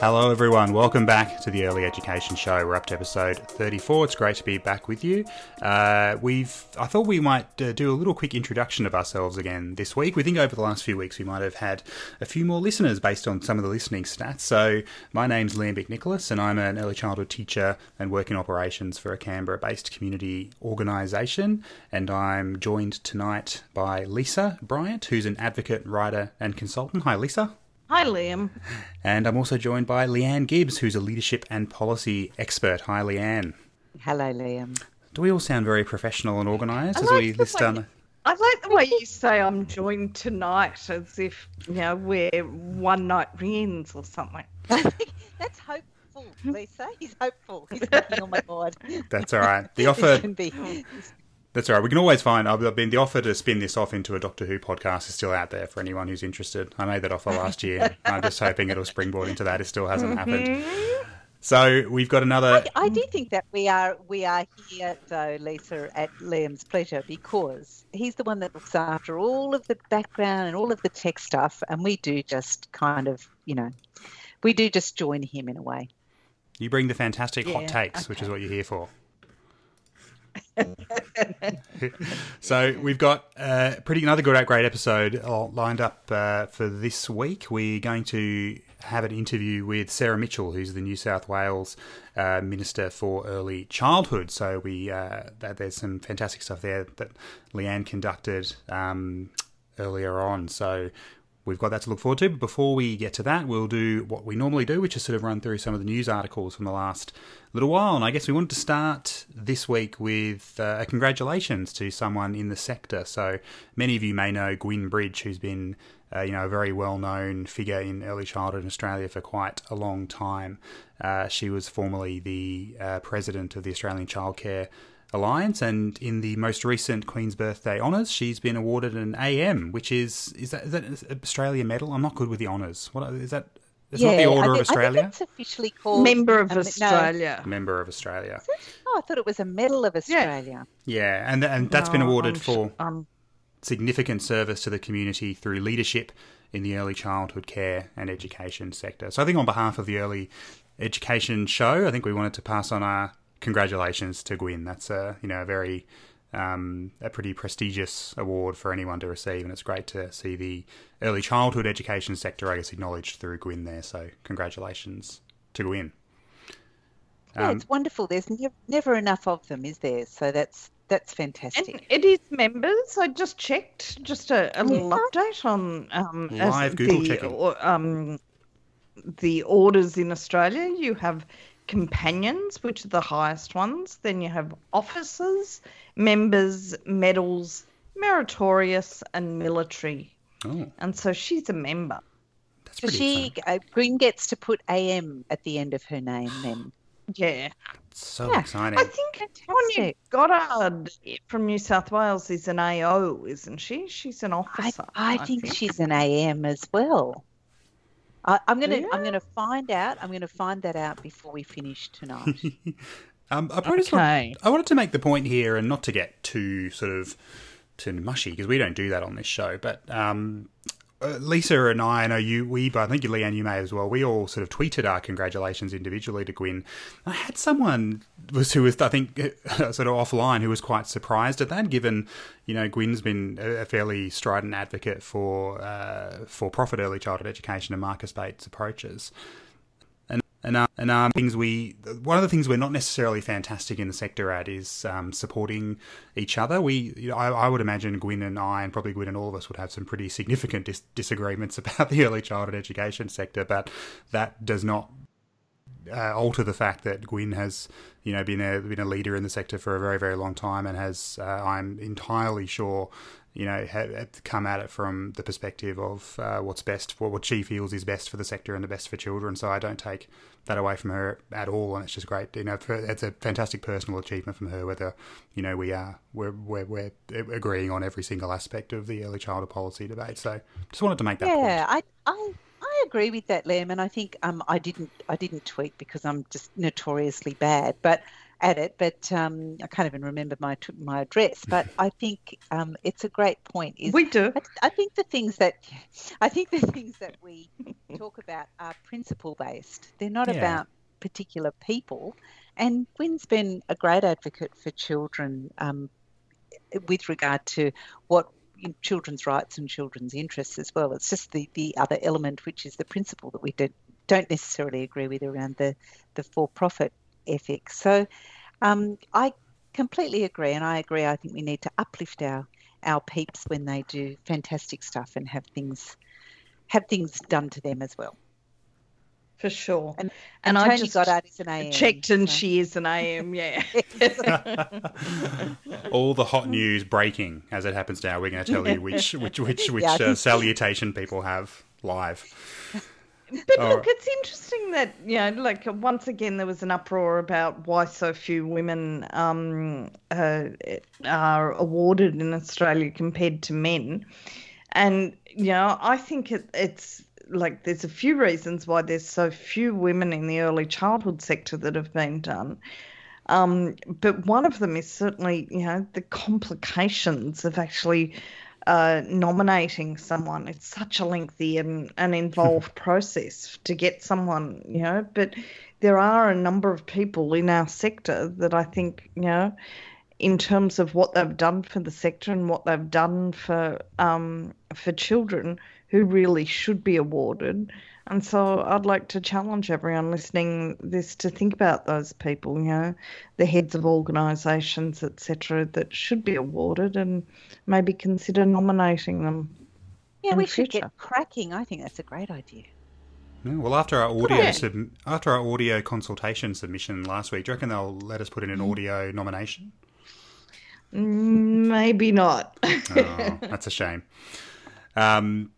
Hello, everyone. Welcome back to the Early Education Show. We're up to episode 34. It's great to be back with you. Uh, we've, I thought we might uh, do a little quick introduction of ourselves again this week. We think over the last few weeks we might have had a few more listeners based on some of the listening stats. So, my name's Liam Nicholas, and I'm an early childhood teacher and work in operations for a Canberra-based community organisation. And I'm joined tonight by Lisa Bryant, who's an advocate, writer, and consultant. Hi, Lisa. Hi, Liam. And I'm also joined by Leanne Gibbs, who's a leadership and policy expert. Hi, Leanne. Hello, Liam. Do we all sound very professional and organised as like we the list way- down? I like the way you say I'm joined tonight as if, you know, we're one night reunions or something. That's hopeful, Lisa. He's hopeful. He's thinking, oh my god. That's all right. The This offer. can be. That's all right. We can always find. I've been the offer to spin this off into a Doctor Who podcast is still out there for anyone who's interested. I made that offer last year. I'm just hoping it'll springboard into that. It still hasn't mm-hmm. happened. So we've got another. I do think that we are we are here though, Lisa, at Liam's pleasure because he's the one that looks after all of the background and all of the tech stuff, and we do just kind of, you know, we do just join him in a way. You bring the fantastic hot Yeah, takes, which is what you're here for. so we've got uh, pretty another good, great episode uh, lined up uh, for this week. We're going to have an interview with Sarah Mitchell, who's the New South Wales uh, Minister for Early Childhood. So we uh, there's some fantastic stuff there that Leanne conducted um, earlier on. So we've got that to look forward to. But before we get to that, we'll do what we normally do, which is sort of run through some of the news articles from the last little while. And I guess we wanted to start this week with uh, a congratulations to someone in the sector. So many of you may know Gwyn Bridge, who's been uh, you know, a very well-known figure in early childhood in Australia for quite a long time. Uh, she was formerly the uh, president of the Australian Childcare Alliance, and in the most recent Queen's Birthday honours, she's been awarded an AM, which is is that, is that Australia Medal? I'm not good with the honours. What is that? It's not the I Order of think- I Australia. think it's officially called Member of a me- no. Australia. Member of Australia. Oh, I thought it was a Medal of Australia. Yeah, and and that's been awarded I'm sh- for um, significant service to the community through leadership in the early childhood care and education sector. So I think on behalf of the early education show, I think we wanted to pass on our congratulations to Gwyn. That's a you know a very um, a pretty prestigious award for anyone to receive, and it's great to see the early childhood education sector, I guess, acknowledged through Gwyn there. So congratulations to Gwyn. Yeah, Um, it's wonderful. There's nev- never enough of them, is there? So that's that's fantastic. and it is members. I just checked, just a, a little update on um, as Live Google the, checking. or- um, the orders in Australia. You have companions, which are the highest ones. Then you have officers, members, medals, meritorious, and military. oh, And so she's a member. that's So pretty she uh, Gwyn gets to put AM at the end of her name then. Yeah. So Yeah, exciting. I think Tonia Fantastic. Godhard from New South Wales is an AO, isn't she? She's an I, officer. I think she's an AM as well. I, I'm gonna Yeah. I'm gonna find out. I'm gonna find that out before we finish tonight. Um, I, probably just want- Okay. I wanted to make the point here, and not to get too sort of too mushy because we don't do that on this show. But um, uh, Lisa and I, I know you, we, but I think you, Leanne, you may as well. We all sort of tweeted our congratulations individually to Gwyn. I had someone was who was, I think, sort of offline who was quite surprised at that, given you know Gwyn's been a fairly strident advocate for uh, for profit early childhood education and market-based approaches. And, uh, and um, things we one of the things we're not necessarily fantastic in the sector at is um, supporting each other. We, you know, I, I would imagine Gwyn and I, and probably Gwyn and all of us, would have some pretty significant dis- disagreements about the early childhood education sector, but that does not uh, alter the fact that Gwyn has, you know, been a been a leader in the sector for a very very long time and has, uh, I'm entirely sure, you know, come at it from the perspective of uh, what's best what she feels is best for the sector and the best for children. So I don't take that away from her at all, and it's just great. You know, it's a fantastic personal achievement from her. Whether you know we are we're, we're we're agreeing on every single aspect of the early childhood policy debate. So just wanted to make that point. yeah, I, I I agree with that, Liam, and I think um I didn't I didn't tweet because I'm just notoriously bad, but at it, but um, I can't even remember my my address. But I think um, it's a great point. Is we do. I, I, think the things that I think the things that we talk about are principle based. They're not yeah. about particular people. And Gwyn's been a great advocate for children um, with regard to what children's rights and children's interests as well. It's just the, the other element, which is the principle that we do, don't necessarily agree with around the, the for profit ethic. So um, I completely agree, and I agree. I think we need to uplift our our peeps when they do fantastic stuff and have things have things done to them as well. For sure. And, and, and I just Godhard is an AM, checked and so. she is an AM, yeah. All the hot news breaking as it happens now. We're going to tell you which which which which yeah, uh, salutation people have live. But All look, right. it's interesting that you know, like once again, there was an uproar about why so few women um, uh, are awarded in Australia compared to men, and you know, I think it, it's like there's a few reasons why there's so few women in the early childhood sector that have been done. Um, but one of them is certainly, you know, the complications of actually uh, nominating someone. It's such a lengthy and, and involved process to get someone, you know. But there are a number of people in our sector that I think, you know, in terms of what they've done for the sector and what they've done for um, for children who really should be awarded. And so I'd like to challenge everyone listening this to think about those people, you know, the heads of organisations, etc., that should be awarded and maybe consider nominating them. Yeah, we should get cracking. I think that's a great idea. Yeah, well, after our audio sub- after our audio consultation submission last week, do you reckon they'll let us put in an mm. audio nomination? Mm, maybe not. oh, that's a shame. Um,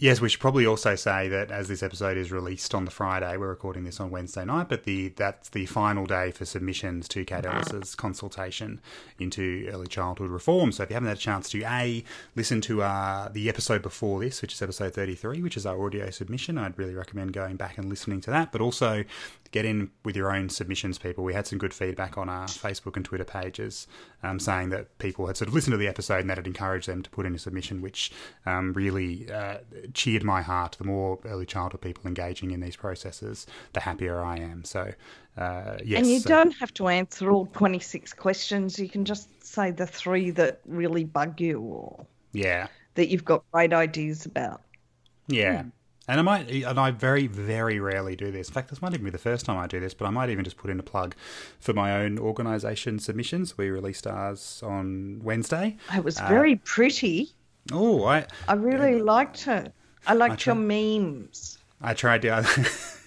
Yes, we should probably also say that as this episode is released on the Friday, we're recording this on Wednesday night, but the that's the final day for submissions to Kate Ellis's consultation into early childhood reform. So if you haven't had a chance to a listen to uh, the episode before this, which is episode thirty three, which is our audio submission, I'd really recommend going back and listening to that. But also get in with your own submissions, people. We had some good feedback on our Facebook and Twitter pages um, saying that people had sort of listened to the episode and that had encouraged them to put in a submission, which um, really uh, cheered my heart. The more early childhood people engaging in these processes, the happier I am. So, uh, yes. And you so, don't have to answer all 26 questions. You can just say the three that really bug you or yeah, that you've got great ideas about. Yeah. Hmm. And I might, and I very, very rarely do this. In fact, this might even be the first time I do this, but I might even just put in a plug for my own organisation submissions. We released ours on Wednesday. It was uh, very pretty. Oh, I I really liked it. I liked I your memes. I tried to.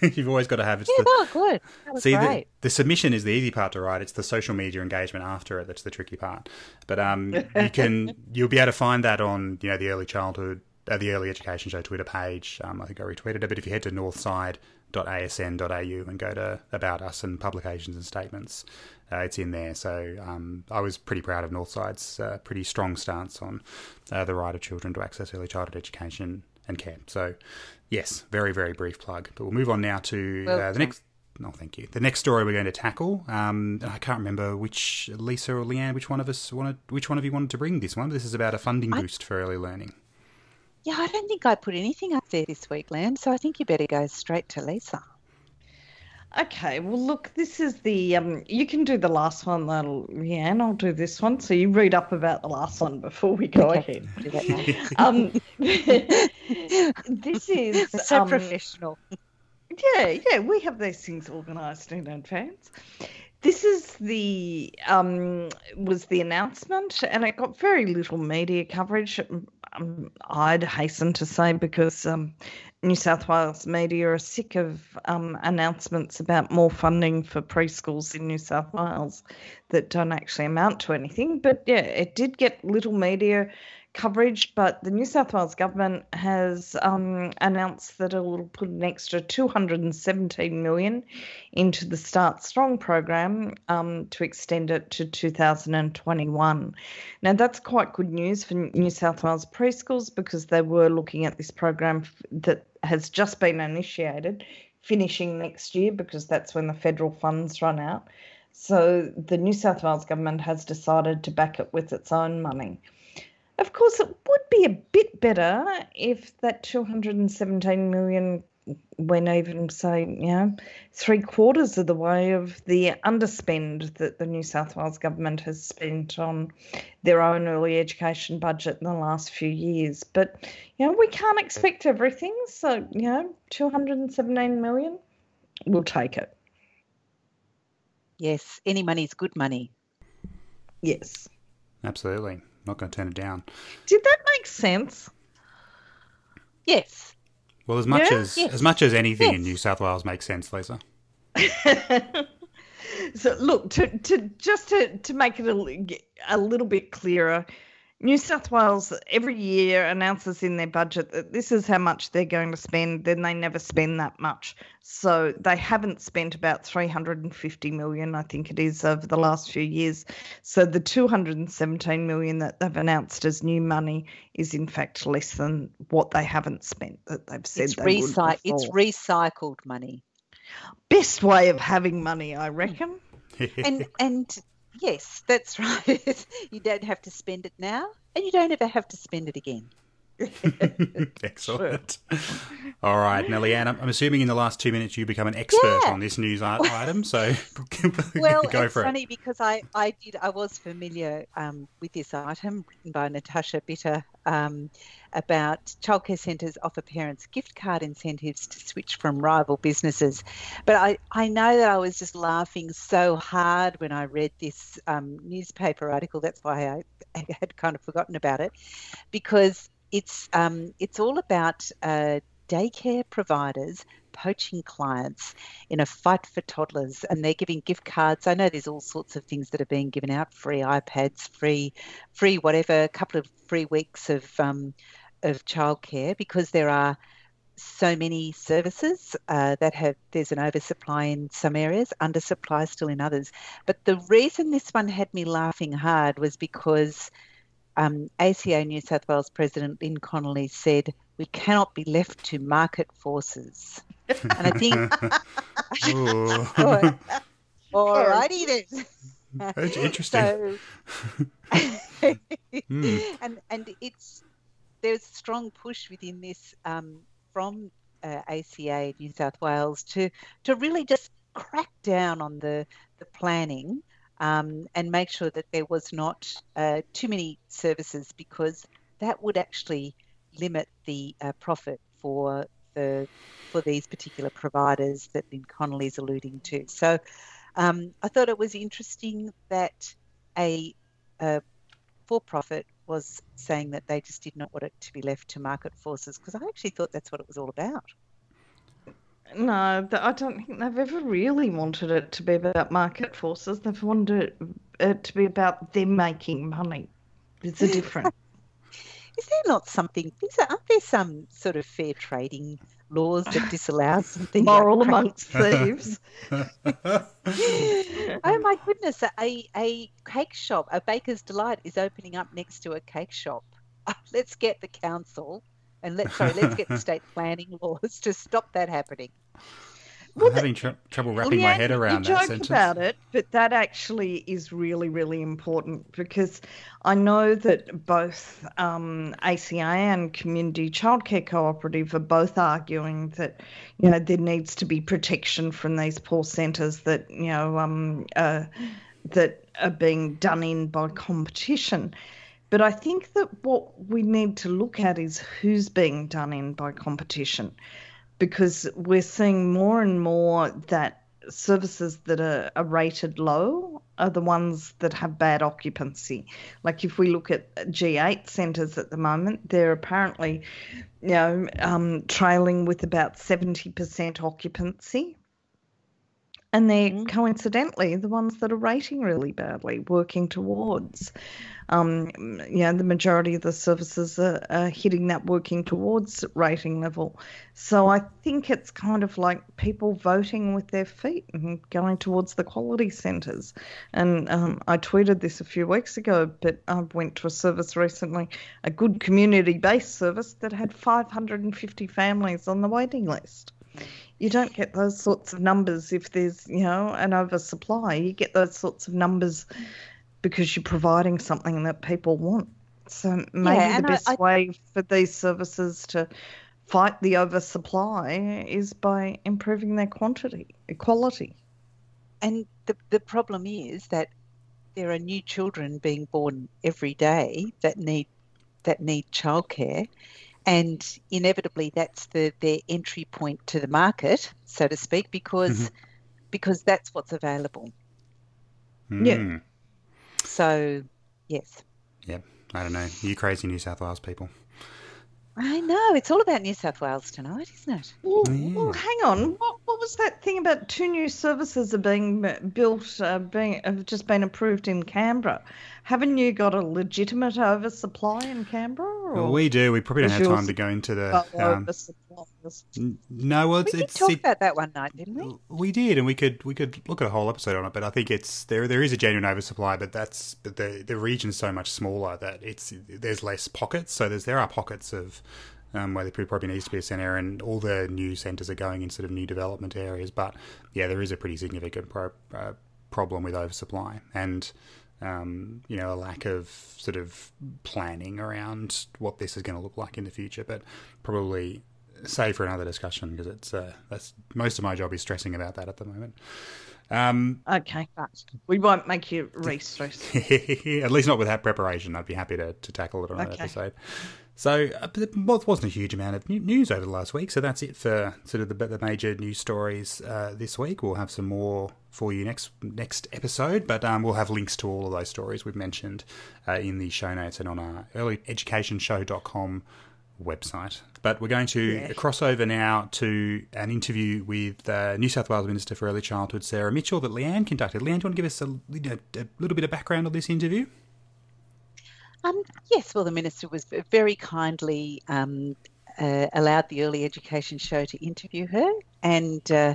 you've always got to have. It's yeah, the, good. That was see, great. The, the, submission is the easy part to write. It's the social media engagement after it that's the tricky part. But um, you can you'll be able to find that on you know the early childhood uh, the Early Education Show Twitter page. Um, I think I retweeted it, but if you head to northside.asn.au and go to About Us and Publications and Statements, uh, it's in there. So um, I was pretty proud of Northside's uh, pretty strong stance on uh, the right of children to access early childhood education and care. So, yes, very, very brief plug. But we'll move on now to well, the next. No, thank you. The next story we're going to tackle, um, I can't remember which Lisa or Leanne, which one of us wanted, which one of you wanted to bring this one. This is about a funding boost for early learning. Yeah, I don't think I put anything up there this week, Liam. So I think you better go straight to Lisa. Okay, well, look, this is the. Um, you can do the last one, that'll, yeah, and I'll do this one. So you read up about the last one before we go okay. ahead. um, this is so um, professional. Yeah, yeah, we have these things organised in advance. This is the um, was the announcement, and it got very little media coverage um, I'd hasten to say because um, New South Wales media are sick of um, announcements about more funding for preschools in New South Wales that don't actually amount to anything. But yeah, it did get little media coverage, but the New South Wales government has um, announced that it will put an extra 217 million into the Start Strong program um, to extend it to 2021. Now that's quite good news for New South Wales preschools because they were looking at this program that has just been initiated, finishing next year because that's when the federal funds run out. So the New South Wales government has decided to back it with its own money. Of course, it would be a bit better if that 217 million went even, say, you know, three quarters of the way of the underspend that the New South Wales government has spent on their own early education budget in the last few years. But, you know, we can't expect everything. So, you know, 217 million, we'll take it. Yes, any money is good money. Yes. Absolutely. Not going to turn it down. Did that make sense? Yes. Well, as much Yeah? as Yes. as much as anything in New South Wales makes sense, Lisa. so look to, to just to, to make it a, a little bit clearer new south wales every year announces in their budget that this is how much they're going to spend then they never spend that much. So they haven't spent about 350 million i think it is over the last few years. So the 217 million that they've announced as new money is in fact less than what they haven't spent that they've said It's, they would recy- it's recycled money. best way of having money i reckon. And and yes, that's right. you don't have to spend it now, and you don't ever have to spend it again. Excellent. All right, now, Leanne, I'm I'm assuming in the last two minutes you become an expert Yeah. on this news item, so Well, go it's for it. funny because I I did I was familiar um, with this item written by Natasha Bita um, about childcare centres offer parents gift card incentives to switch from rival businesses, but I I know that I was just laughing so hard when I read this um, newspaper article. That's why I, I had kind of forgotten about it, because it's um, it's all about uh, daycare providers poaching clients in a fight for toddlers and they're giving gift cards. I know there's all sorts of things that are being given out free ipads free free whatever a couple of free weeks of um, of childcare because there are so many services uh, that have there's an oversupply in some areas undersupply still in others. But the reason this one had me laughing hard was because um, ACA New South Wales President Lyn Connolly said, We cannot be left to market forces. And I think, all righty then. That's interesting. So, Hmm. and and it's there's a strong push within this um, from uh, ACA New South Wales to to really just crack down on the the planning um, and make sure that there was not uh, too many services because that would actually limit the uh, profit for the for these particular providers that Lyn Connolly is alluding to. So um, I thought it was interesting that a, a for-profit was saying that they just did not want it to be left to market forces because I actually thought that's what it was all about. No, I don't think they've ever really wanted it to be about market forces. They've wanted it, it to be about them making money. There's a difference. Is there not something? Is there, aren't there some sort of fair trading laws that disallow something? Moral like amongst thieves. oh my goodness! A a cake shop, a baker's delight, is opening up next to a cake shop. Let's get the council and let's sorry, let's get the state planning laws to stop that happening. I'm having tr- trouble wrapping my head around you that joke sentence. about it, but that actually is really, really important because I know that both um, ACA and Community Childcare Cooperative are both arguing that you know there needs to be protection from these poor centres that you know um, uh, that are being done in by competition. But I think that what we need to look at is who's being done in by competition because we're seeing more and more that services that are, are rated low are the ones that have bad occupancy. Like if we look at G8 centres at the moment, they're apparently, you know, um, trailing with about 70% occupancy. And they're Mm. coincidentally the ones that are rating really badly, working towards. Um, you know, the majority of the services are, are hitting that working towards rating level. So I think it's kind of like people voting with their feet and going towards the quality centres. And um, I tweeted this a few weeks ago, but I went to a service recently, a good community based service that had 550 families on the waiting list. You don't get those sorts of numbers if there's you know an oversupply. You get those sorts of numbers because you're providing something that people want. So maybe Yeah, the and I- best I- way for these services to fight the oversupply is by improving their quantity, quality. And the, the problem is that there are new children being born every day that need that need childcare, and inevitably that's the their entry point to the market, so to speak, because because that's what's available. Yeah. Mm. So yes, Yep. I don't know. You crazy New South Wales people. I know it's all about New South Wales tonight, isn't it? Well, Yeah. well hang on. What, what was that thing about two new services are being built, uh, being have just been approved in Canberra? Haven't you got a legitimate oversupply in Canberra? Or Well, we do. We probably don't have time to go into the. Um, no, well, We it's, did it's talk it- about that one night, didn't we? We did, and we could we could look at a whole episode on it. But I think it's there. There is a genuine oversupply, but that's but the the region's so much smaller that it's there's less pockets. So there's there are pockets of um, where there probably needs to be a centre, and all the new centres are going in sort of new development areas. But yeah, there is a pretty significant pro, uh, problem with oversupply and. Um, you know, a lack of sort of planning around what this is going to look like in the future, but probably save for another discussion because it's uh, that's most of my job is stressing about that at the moment. Um, Okay, we won't make you re-stress. at least not with that preparation. I'd be happy to, to tackle it on an Okay. episode. So uh, there wasn't a huge amount of news over the last week. So that's it for sort of the, the major news stories uh, this week. We'll have some more for you next next episode, but um, we'll have links to all of those stories we've mentioned uh, in the show notes and on our earlyeducationshow.com website. But we're going to Yeah. cross over now to an interview with uh, New South Wales Minister for Early Childhood, Sarah Mitchell, that Leanne conducted. Leanne, do you want to give us a, know, a little bit of background on this interview? Um, yes, well, the minister was very kindly um, uh, allowed the early education show to interview her, and uh,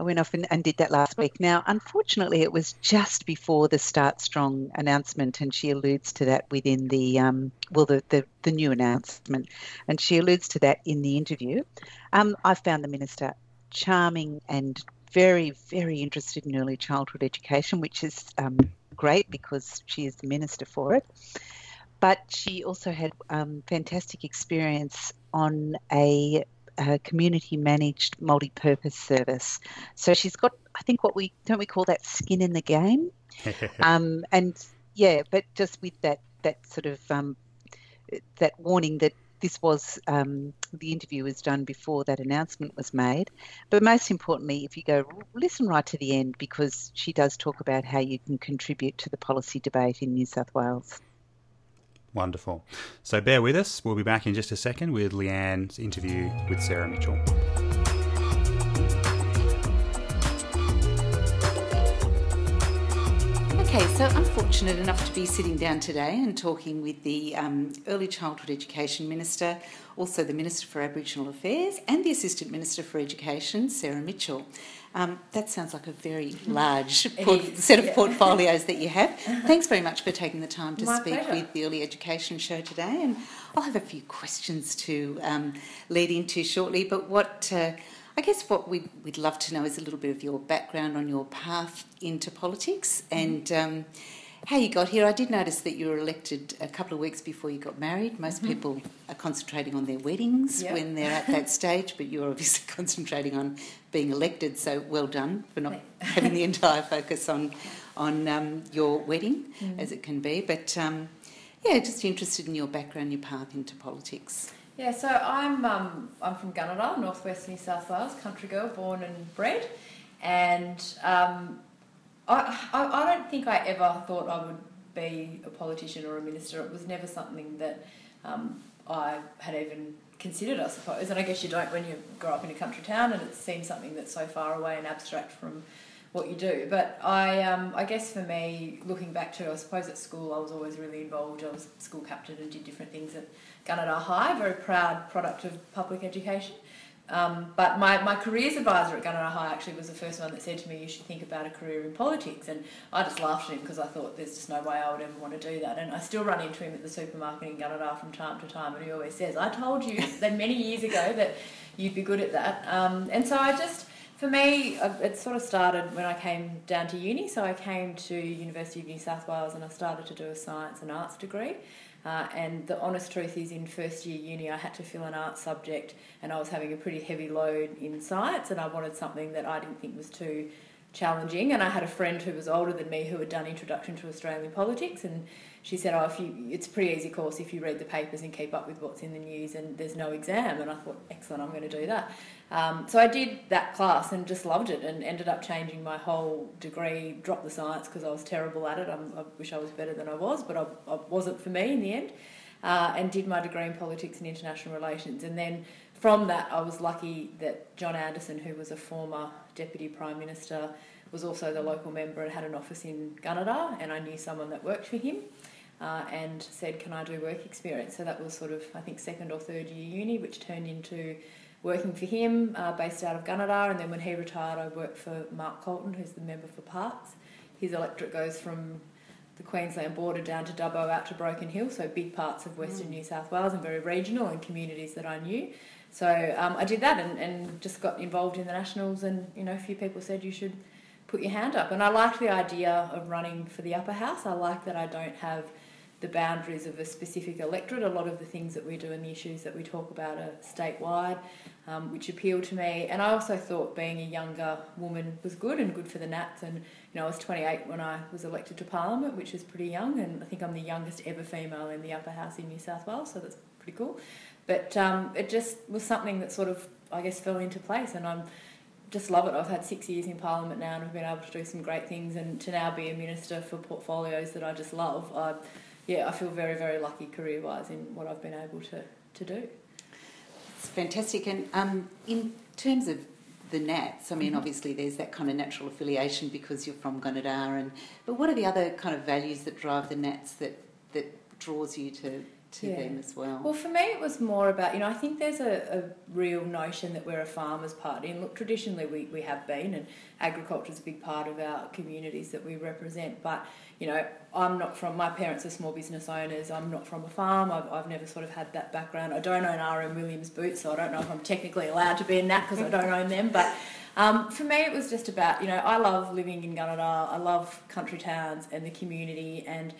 I went off and, and did that last week. Now, unfortunately, it was just before the Start Strong announcement, and she alludes to that within the um, well, the, the the new announcement, and she alludes to that in the interview. Um, I found the minister charming and very, very interested in early childhood education, which is um, great because she is the minister for it but she also had um, fantastic experience on a, a community managed multi-purpose service. So she's got, I think, what we don't we call that skin in the game. Um, and yeah, but just with that that sort of um, that warning that this was um, the interview was done before that announcement was made. But most importantly, if you go listen right to the end, because she does talk about how you can contribute to the policy debate in New South Wales. Wonderful. So bear with us. We'll be back in just a second with Leanne's interview with Sarah Mitchell. Okay, so I'm fortunate enough to be sitting down today and talking with the um, Early Childhood Education Minister, also the Minister for Aboriginal Affairs, and the Assistant Minister for Education, Sarah Mitchell. Um, that sounds like a very large port- is, set of yeah. portfolios that you have. Thanks very much for taking the time to My speak pleasure. with the Early Education Show today. And I'll have a few questions to um, lead into shortly. But what uh, I guess what we'd, we'd love to know is a little bit of your background on your path into politics and um, how you got here. I did notice that you were elected a couple of weeks before you got married. Most people are concentrating on their weddings Yep. when they're at that stage, but you're obviously concentrating on being elected. So well done for not having the entire focus on on um, your wedding as it can be. But um, yeah, just interested in your background, your path into politics. Yeah, so I'm um, I'm from Gunnedah, northwest New South Wales, country girl, born and bred, and um, I, I I don't think I ever thought I would be a politician or a minister. It was never something that um, I had even considered, I suppose. And I guess you don't when you grow up in a country town, and it seems something that's so far away and abstract from what you do. But I, um, I guess for me, looking back to, I suppose at school, I was always really involved. I was school captain and did different things at Gunnedah High, very proud product of public education. Um, but my, my careers advisor at Gunnedah High actually was the first one that said to me, you should think about a career in politics. And I just laughed at him because I thought there's just no way I would ever want to do that. And I still run into him at the supermarket in Gunnedah from time to time, and he always says, I told you that many years ago that you'd be good at that. Um, and so I just, for me, it sort of started when I came down to uni. So I came to University of New South Wales and I started to do a science and arts degree. Uh, and the honest truth is, in first year uni, I had to fill an art subject, and I was having a pretty heavy load in science, and I wanted something that I didn't think was too challenging. And I had a friend who was older than me who had done Introduction to Australian Politics, and she said, "Oh, if you, it's a pretty easy course if you read the papers and keep up with what's in the news, and there's no exam." And I thought, "Excellent, I'm going to do that." Um, so I did that class and just loved it, and ended up changing my whole degree. Dropped the science because I was terrible at it. I'm, i wish I was better than I was, but I, I wasn't for me in the end. Uh, and did my degree in politics and international relations, and then from that, I was lucky that John Anderson, who was a former deputy prime minister, was also the local member and had an office in Gunnedah, and I knew someone that worked for him uh, and said, Can I do work experience? So that was sort of, I think, second or third year uni, which turned into working for him uh, based out of Gunnedah. And then when he retired, I worked for Mark Coulton, who's the member for Parkes. His electorate goes from the Queensland border down to Dubbo out to Broken Hill, so big parts of Western mm. New South Wales and very regional and communities that I knew. So um, I did that and, and just got involved in the Nationals, and you know, a few people said you should put your hand up. And I liked the idea of running for the upper house. I like that I don't have the boundaries of a specific electorate. A lot of the things that we do and the issues that we talk about are statewide, um, which appeal to me. And I also thought being a younger woman was good and good for the Nats. And you know, I was 28 when I was elected to Parliament, which is pretty young, and I think I'm the youngest ever female in the upper house in New South Wales, so that's pretty cool. But um, it just was something that sort of, I guess, fell into place, and I'm just love it. I've had six years in Parliament now, and I've been able to do some great things, and to now be a minister for portfolios that I just love. I, yeah, I feel very, very lucky career wise in what I've been able to, to do. It's fantastic. And um, in terms of the Nats, I mean, mm-hmm. obviously there's that kind of natural affiliation because you're from Gunnedah, and but what are the other kind of values that drive the Nats that that draws you to to yeah. them as well? Well, for me, it was more about, you know, I think there's a, a real notion that we're a farmers' party. And look, traditionally we, we have been, and agriculture is a big part of our communities that we represent. But, you know, I'm not from, my parents are small business owners. I'm not from a farm. I've, I've never sort of had that background. I don't own RM Williams boots, so I don't know if I'm technically allowed to be in that because I don't own them. But um, for me, it was just about, you know, I love living in Gunnedah. I love country towns and the community and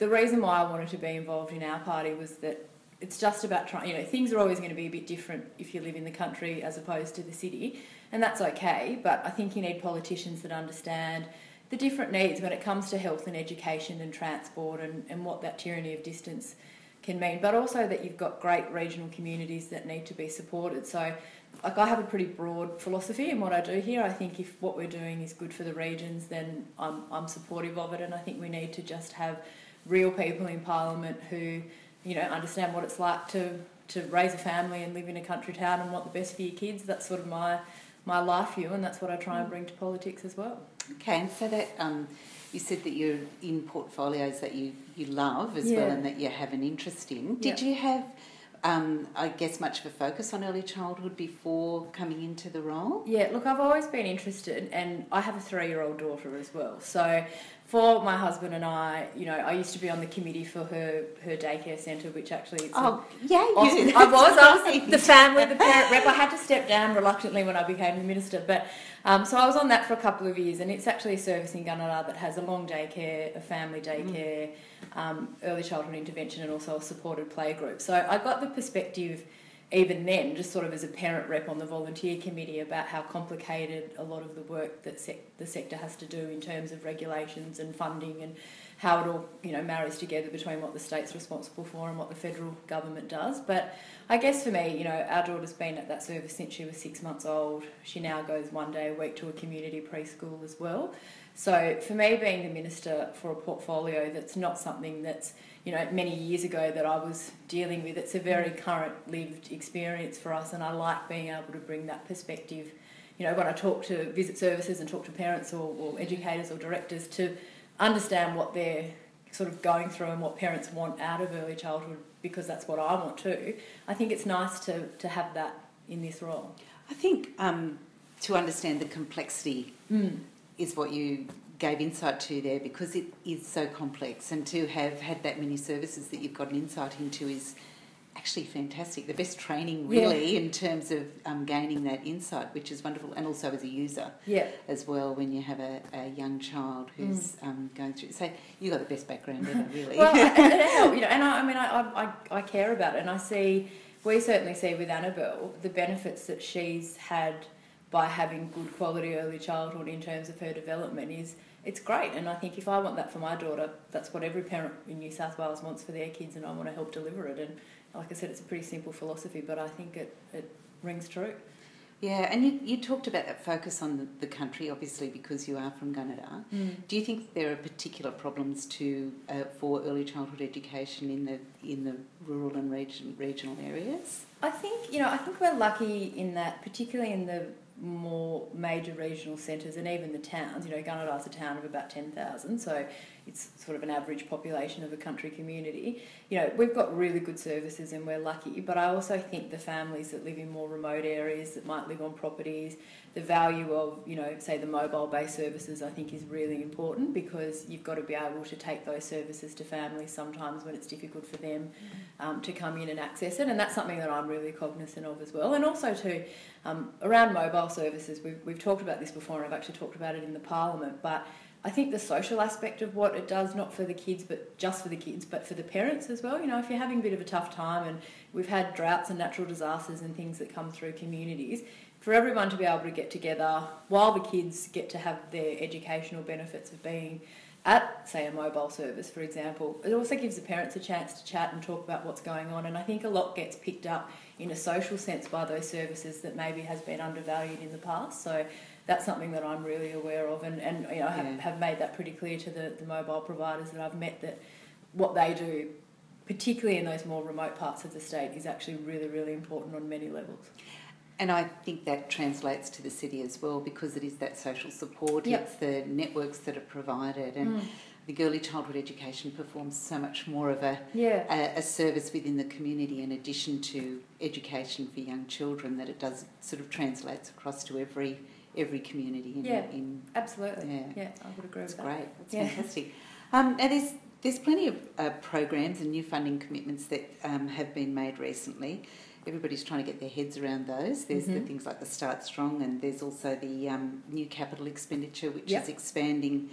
the reason why I wanted to be involved in our party was that it's just about trying, you know, things are always going to be a bit different if you live in the country as opposed to the city, and that's okay. But I think you need politicians that understand the different needs when it comes to health and education and transport and, and what that tyranny of distance can mean, but also that you've got great regional communities that need to be supported. So, like, I have a pretty broad philosophy in what I do here. I think if what we're doing is good for the regions, then I'm, I'm supportive of it, and I think we need to just have real people in Parliament who, you know, understand what it's like to, to raise a family and live in a country town and want the best for your kids. That's sort of my my life view, and that's what I try and bring to politics as well. Okay, and so that um, you said that you're in portfolios that you, you love as yeah. well and that you have an interest in. Did yeah. you have um, I guess, much of a focus on early childhood before coming into the role? Yeah, look, I've always been interested, and I have a three year old daughter as well. So, for my husband and I, you know, I used to be on the committee for her her daycare centre, which actually oh yeah, awesome. I was I was the family, the parent rep. I had to step down reluctantly when I became the minister, but um, so I was on that for a couple of years, and it's actually a service in Gunnedah that has a long daycare, a family daycare. Mm um, early childhood intervention and also a supported play group. So I got the perspective even then, just sort of as a parent rep on the volunteer committee, about how complicated a lot of the work that sec- the sector has to do in terms of regulations and funding and how it all you know marries together between what the state's responsible for and what the federal government does. But I guess for me, you know, our daughter's been at that service since she was six months old. She now goes one day a week to a community preschool as well. So for me, being the minister for a portfolio that's not something that's you know many years ago that I was dealing with, it's a very mm. current lived experience for us, and I like being able to bring that perspective. You know, when I talk to visit services and talk to parents or, or educators or directors to understand what they're sort of going through and what parents want out of early childhood because that's what I want too. I think it's nice to, to have that in this role? I think um, to understand the complexity is what you gave insight to there because it is so complex, and to have had that many services that you've got an insight into is actually fantastic. The best training, Yeah. really, in terms of um, gaining that insight, which is wonderful, and also as a user Yeah. as well when you have a, a young child who's um, going through. So you got the best background ever, really. Well, and it helped, you know, and I, I mean, I, I, I care about it, and I see, we certainly see with Annabelle the benefits that she's had by having good quality early childhood in terms of her development is it's great, and I think if I want that for my daughter, that's what every parent in New South Wales wants for their kids, and I want to help deliver it. And like I said, it's a pretty simple philosophy, but I think it, it rings true. Yeah, and you, you talked about that focus on the, country, obviously, because you are from Gunnedah. Do you think there are particular problems to uh, for early childhood education in the in the rural and region, regional areas? I think you know I think we're lucky in that, particularly in the more major regional centres and even the towns. You know, Gunnedah's a town of about ten thousand, so it's sort of an average population of a country community. You know, we've got really good services and we're lucky. But I also think the families that live in more remote areas that might live on properties, the value of you know, say the mobile-based services, I think is really important because you've got to be able to take those services to families sometimes when it's difficult for them um, to come in and access it, and that's something that I'm really cognizant of as well. And also too, um, around mobile services, we've, we've talked about this before, and I've actually talked about it in the Parliament, but I think the social aspect of what it does, not for the kids, but just for the kids, but for the parents as well. You know, if you're having a bit of a tough time, and we've had droughts and natural disasters and things that come through communities, for everyone to be able to get together while the kids get to have their educational benefits of being at, say, a mobile service, for example, it also gives the parents a chance to chat and talk about what's going on. And I think a lot gets picked up in a social sense by those services that maybe has been undervalued in the past. So that's something that I'm really aware of, and, and you know, have, Yeah. have made that pretty clear to the, the mobile providers that I've met that what they do, particularly in those more remote parts of the state, is actually really, really important on many levels. And I think that translates to the city as well because it is that social support, Yep. it's the networks that are provided, and Mm. Think early childhood education performs so much more of a, Yeah. a, a service within the community in addition to education for young children that it does sort of translates across to every every community in, Yeah. in Absolutely. Yeah. Yeah, I would agree That's with that. great. That's Yeah. fantastic. Um, now, there's there's plenty of uh, programs and new funding commitments that um, have been made recently. Everybody's trying to get their heads around those. There's the Mhm. things like the Start Strong, and there's also the um, new capital expenditure, which Yep. is expanding.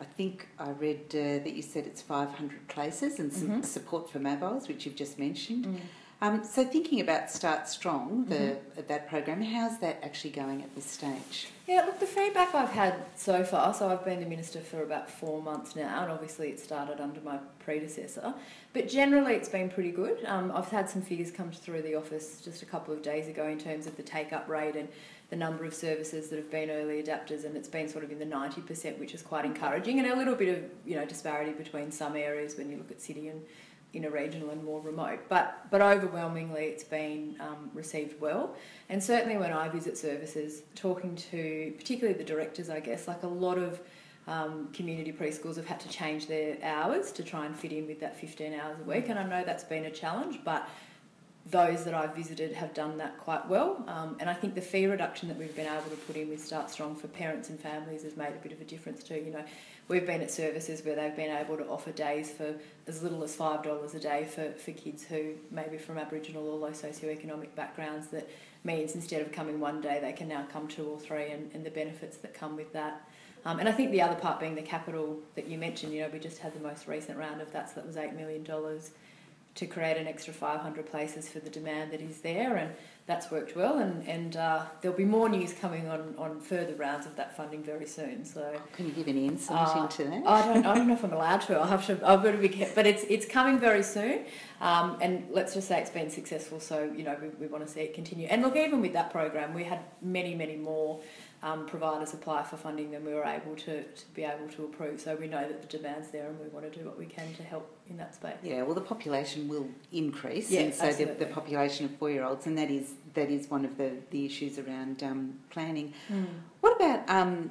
I think I read uh, that you said it's 500 places and some Mhm. support for mobiles, which you've just mentioned. Mm. Um, so, thinking about Start Strong, the Mm-hmm. that program, how's that actually going at this stage? Yeah, look, the feedback I've had so far, so I've been the minister for about four months now, and obviously it started under my predecessor, but generally it's been pretty good. Um, I've had some figures come through the office just a couple of days ago in terms of the take up rate and the number of services that have been early adapters, and it's been sort of in the 90%, which is quite encouraging, and a little bit of you know disparity between some areas when you look at city and inner regional and more remote. But but overwhelmingly, it's been um, received well. And certainly when I visit services, talking to particularly the directors, I guess, like a lot of um, community preschools have had to change their hours to try and fit in with that 15 hours a week. And I know that's been a challenge, but those that I've visited have done that quite well. Um, and I think the fee reduction that we've been able to put in with Start Strong for parents and families has made a bit of a difference too. You know, we've been at services where they've been able to offer days for as little as $5 a day for, for kids who maybe from Aboriginal or low socioeconomic backgrounds that means instead of coming one day they can now come two or three and, and the benefits that come with that. Um, and I think the other part being the capital that you mentioned, you know, we just had the most recent round of that, so that was $8 million to create an extra 500 places for the demand that is there, and that's worked well. And, and uh, there'll be more news coming on, on further rounds of that funding very soon. So Can you give any insight Uh, into that? I don't, I don't know if I'm allowed to. I'll have to. I've got to be careful. But it's it's coming very soon. Um, and let's just say it's been successful. So you know we, we want to see it continue. And look, even with that program, we had many many more um, providers apply for funding than we were able to, to be able to approve. So we know that the demand's there, and we want to do what we can to help in that space. Yeah, well, the population will increase, Yeah, and so the, the population of four-year-olds, and that is that is one of the, the issues around um, planning. Mm. What about um,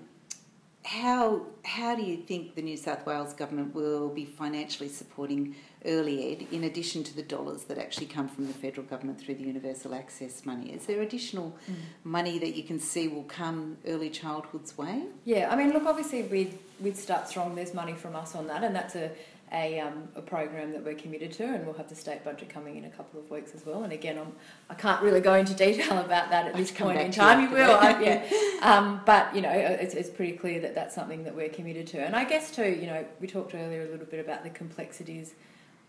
how how do you think the New South Wales government will be financially supporting early ed in addition to the dollars that actually come from the federal government through the universal access money? Is there additional mm. money that you can see will come early childhood's way? Yeah, I mean, look, obviously with with Start Strong, there's money from us on that, and that's a a, um, a program that we're committed to, and we'll have the state budget coming in a couple of weeks as well. And again, I'm, I can't really go into detail about that at this point in time. You, will, I, yeah. Um, but you know, it's, it's pretty clear that that's something that we're committed to. And I guess too, you know, we talked earlier a little bit about the complexities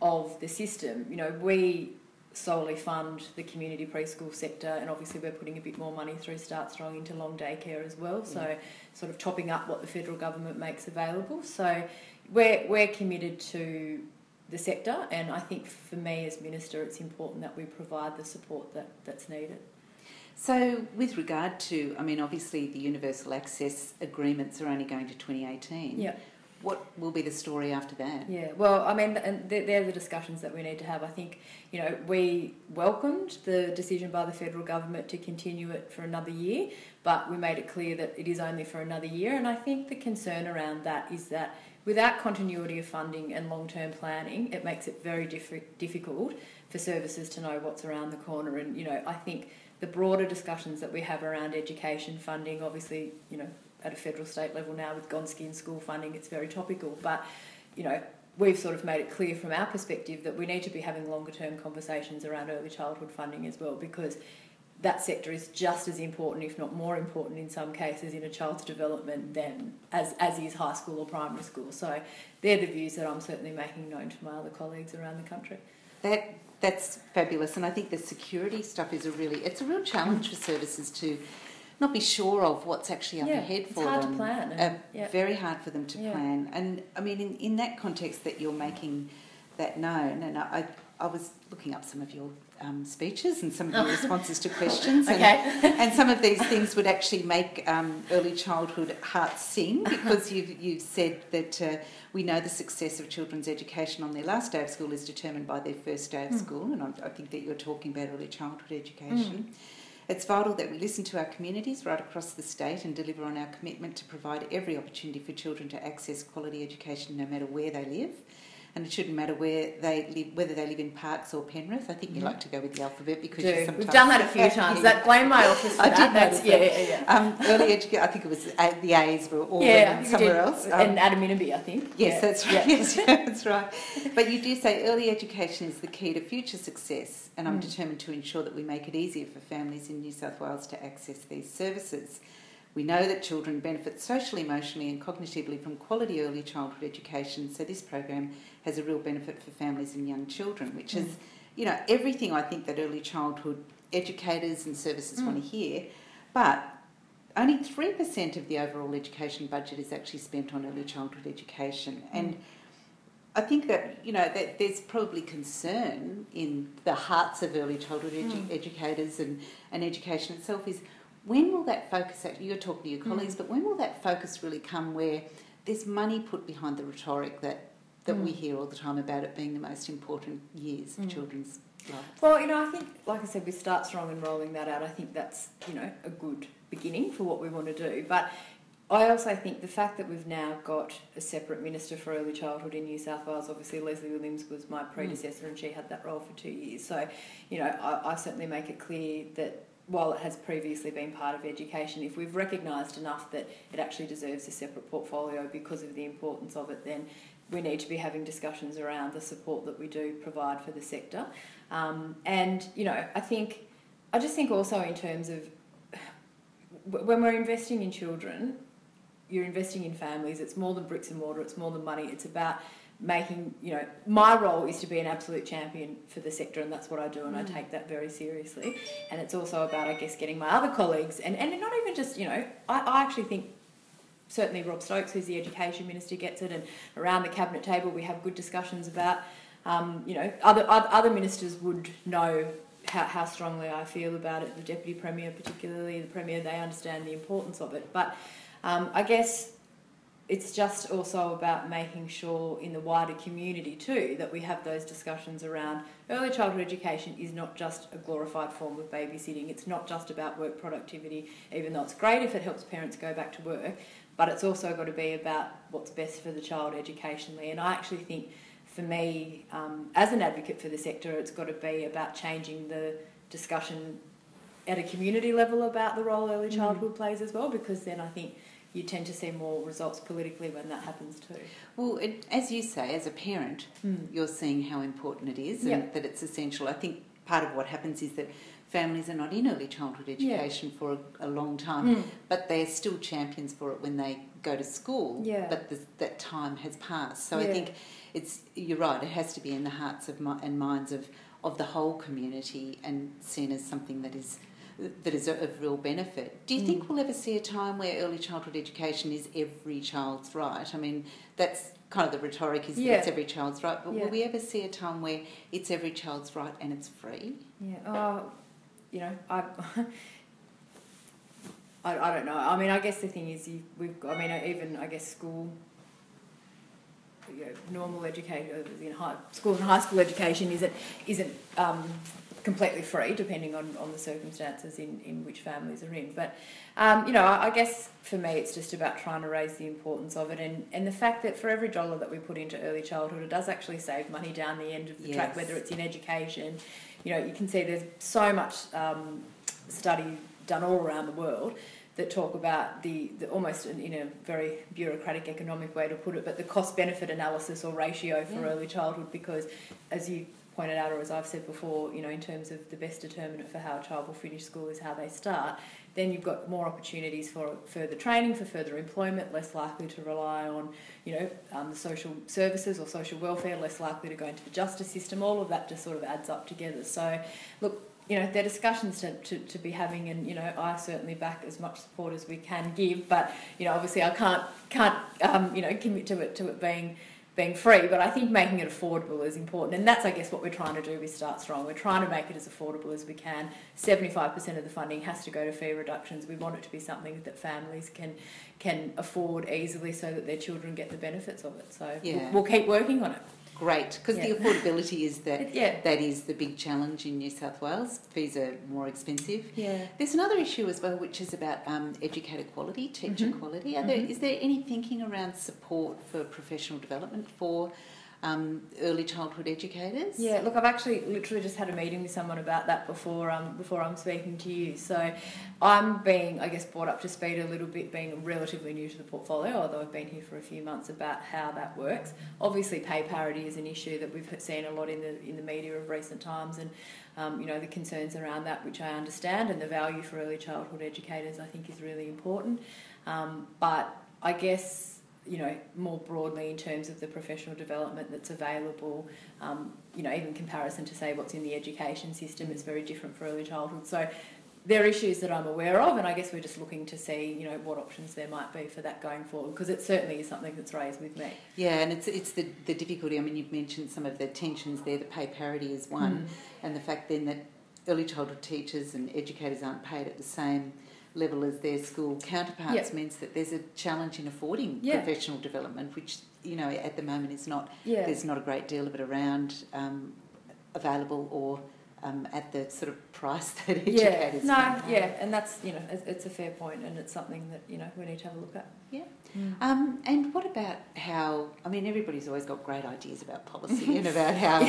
of the system. You know, we solely fund the community preschool sector, and obviously we're putting a bit more money through Start Strong into long day care as well. So, yeah. sort of topping up what the federal government makes available. So, we're, we're committed to the sector, and I think for me as minister, it's important that we provide the support that, that's needed. So, with regard to, I mean, obviously the universal access agreements are only going to 2018. Yeah. What will be the story after that? Yeah, well, I mean, and they're the discussions that we need to have. I think, you know, we welcomed the decision by the federal government to continue it for another year, but we made it clear that it is only for another year. And I think the concern around that is that without continuity of funding and long term planning, it makes it very diff- difficult for services to know what's around the corner. And, you know, I think the broader discussions that we have around education funding, obviously, you know, at a federal state level now with Gonski and school funding, it's very topical. But, you know, we've sort of made it clear from our perspective that we need to be having longer term conversations around early childhood funding as well because that sector is just as important, if not more important, in some cases in a child's development than as, as is high school or primary school. So they're the views that I'm certainly making known to my other colleagues around the country. That that's fabulous, and I think the security stuff is a really it's a real challenge for services to not be sure of what's actually up yeah, ahead for them. It's hard to plan. Uh, yeah. Very hard for them to yeah. plan. And I mean, in, in that context that you're making that known, and I, I was looking up some of your um, speeches and some of your responses to questions, and, okay. and some of these things would actually make um, early childhood hearts sing because you've, you've said that uh, we know the success of children's education on their last day of school is determined by their first day of mm. school, and I, I, think that you're talking about early childhood education. Mm. It's vital that we listen to our communities right across the state and deliver on our commitment to provide every opportunity for children to access quality education no matter where they live and it shouldn't matter where they live, whether they live in Parkes or Penrith. I think you mm-hmm. like to go with the alphabet because we've done that a few times. That blame my office for I that. That's, yeah, yeah, yeah. Um, early education. I think it was the A's were all yeah, somewhere else. Um, and Adaminaby, I think. Yes, that's right. Yes, that's right. But you do say early education is the key to future success, and I'm mm. determined to ensure that we make it easier for families in New South Wales to access these services. We know that children benefit socially, emotionally, and cognitively from quality early childhood education, so this program has a real benefit for families and young children, which mm. is, you know, everything I think that early childhood educators and services mm. want to hear. But only 3% of the overall education budget is actually spent on early childhood education. Mm. And I think that, you know, that there's probably concern in the hearts of early childhood edu- mm. educators and, and education itself is when will that focus, you're talking to your mm. colleagues, but when will that focus really come where there's money put behind the rhetoric that that mm. we hear all the time about it being the most important years of mm. children's lives. Well, you know, I think, like I said, we start strong and rolling that out. I think that's, you know, a good beginning for what we want to do. But I also think the fact that we've now got a separate minister for early childhood in New South Wales, obviously Leslie Williams was my mm. predecessor mm. and she had that role for two years. So, you know, I, I certainly make it clear that while it has previously been part of education, if we've recognised enough that it actually deserves a separate portfolio because of the importance of it, then we need to be having discussions around the support that we do provide for the sector. Um, and, you know, I think, I just think also in terms of when we're investing in children, you're investing in families, it's more than bricks and mortar, it's more than money, it's about making, you know, my role is to be an absolute champion for the sector, and that's what I do, and mm. I take that very seriously. And it's also about, I guess, getting my other colleagues, and, and not even just, you know, I, I actually think certainly Rob Stokes, who's the education minister, gets it, and around the cabinet table we have good discussions about. Um, you know, other other ministers would know how, how strongly I feel about it. The deputy premier, particularly the premier, they understand the importance of it. But um, I guess it's just also about making sure in the wider community too that we have those discussions around early childhood education is not just a glorified form of babysitting. It's not just about work productivity, even though it's great if it helps parents go back to work but it's also got to be about what's best for the child educationally. And I actually think, for me, um, as an advocate for the sector, it's got to be about changing the discussion at a community level about the role early childhood plays as well, because then I think you tend to see more results politically when that happens too. Well, it, as you say, as a parent, you're seeing how important it is and Yeah. that it's essential. I think part of what happens is that families are not in early childhood Yeah. education for a, a long time, but they're still champions for it when they go to school. Yeah. But the, that time has passed. So I think it's you're right. It has to be in the hearts of mi- and minds of of the whole community and seen as something that is that is of real benefit. Do you Mm. think we'll ever see a time where early childhood education is every child's right? I mean, that's kind of the rhetoric is that Yeah. it's every child's right, but Yeah. will we ever see a time where it's every child's right and it's free? Yeah. Oh, you know, I, I, I don't know. I mean, I guess the thing is, you, we've. got- I mean, even I guess school. You know, normal education, in high school and high school education isn't isn't um, completely free, depending on, on the circumstances in, in which families are in. But um, you know, I, I guess for me, it's just about trying to raise the importance of it, and, and the fact that for every dollar that we put into early childhood, it does actually save money down the end of the track, whether it's in education. You know, you can see there's so much um, study done all around the world that talk about the, the almost in, in a very bureaucratic economic way to put it, but the cost benefit analysis or ratio for Yeah. early childhood because, as you pointed out, or as I've said before, you know, in terms of the best determinant for how a child will finish school is how they start, then you've got more opportunities for further training, for further employment, less likely to rely on, you know, um, the social services or social welfare, less likely to go into the justice system. All of that just sort of adds up together. So, look, you know, they're discussions to, to, to be having, and you know, I certainly back as much support as we can give. But you know, obviously, I can't can't um, you know commit to it to it being being free. But I think making it affordable is important, and that's I guess what we're trying to do with Start Strong. We're trying to make it as affordable as we can. Seventy five percent of the funding has to go to fee reductions. We want it to be something that families can can afford easily, so that their children get the benefits of it. So Yeah. we'll, we'll keep working on it. Great, because Yeah. the affordability is that Yeah. that is the big challenge in New South Wales. Fees are more expensive. Yeah. There's another issue as well, which is about um, educator quality, teacher Mhm. quality. Are there, Mhm. is there any thinking around support for professional development for um, early childhood educators? Yeah, look, I've actually literally just had a meeting with someone about that before um, before I'm speaking to you. So I'm being, I guess, brought up to speed a little bit, being relatively new to the portfolio, although I've been here for a few months, about how that works. Obviously, pay parity is an issue that we've seen a lot in the in the media of recent times, and um, you know the concerns around that, which I understand, and the value for early childhood educators, I think, is really important. Um, but I guess you know, more broadly in terms of the professional development that's available, um, you know, even comparison to say what's in the education system is very different for early childhood. So there are issues that I'm aware of, and I guess we're just looking to see, you know, what options there might be for that going forward, because it certainly is something that's raised with me. Yeah, and it's it's the, the difficulty. I mean, you've mentioned some of the tensions there. The pay parity is one, and the fact then that early childhood teachers and educators aren't paid at the same level as their school counterparts Yeah. means that there's a challenge in affording Yeah. professional development, which you know at the moment is not. Yeah. There's not a great deal of it around um, available or um, at the sort of price that Yeah, educators. no, can pay. yeah, and that's you know it's, it's a fair point, and it's something that you know we need to have a look at. Yeah. Um, and what about how? I mean, everybody's always got great ideas about policy and about how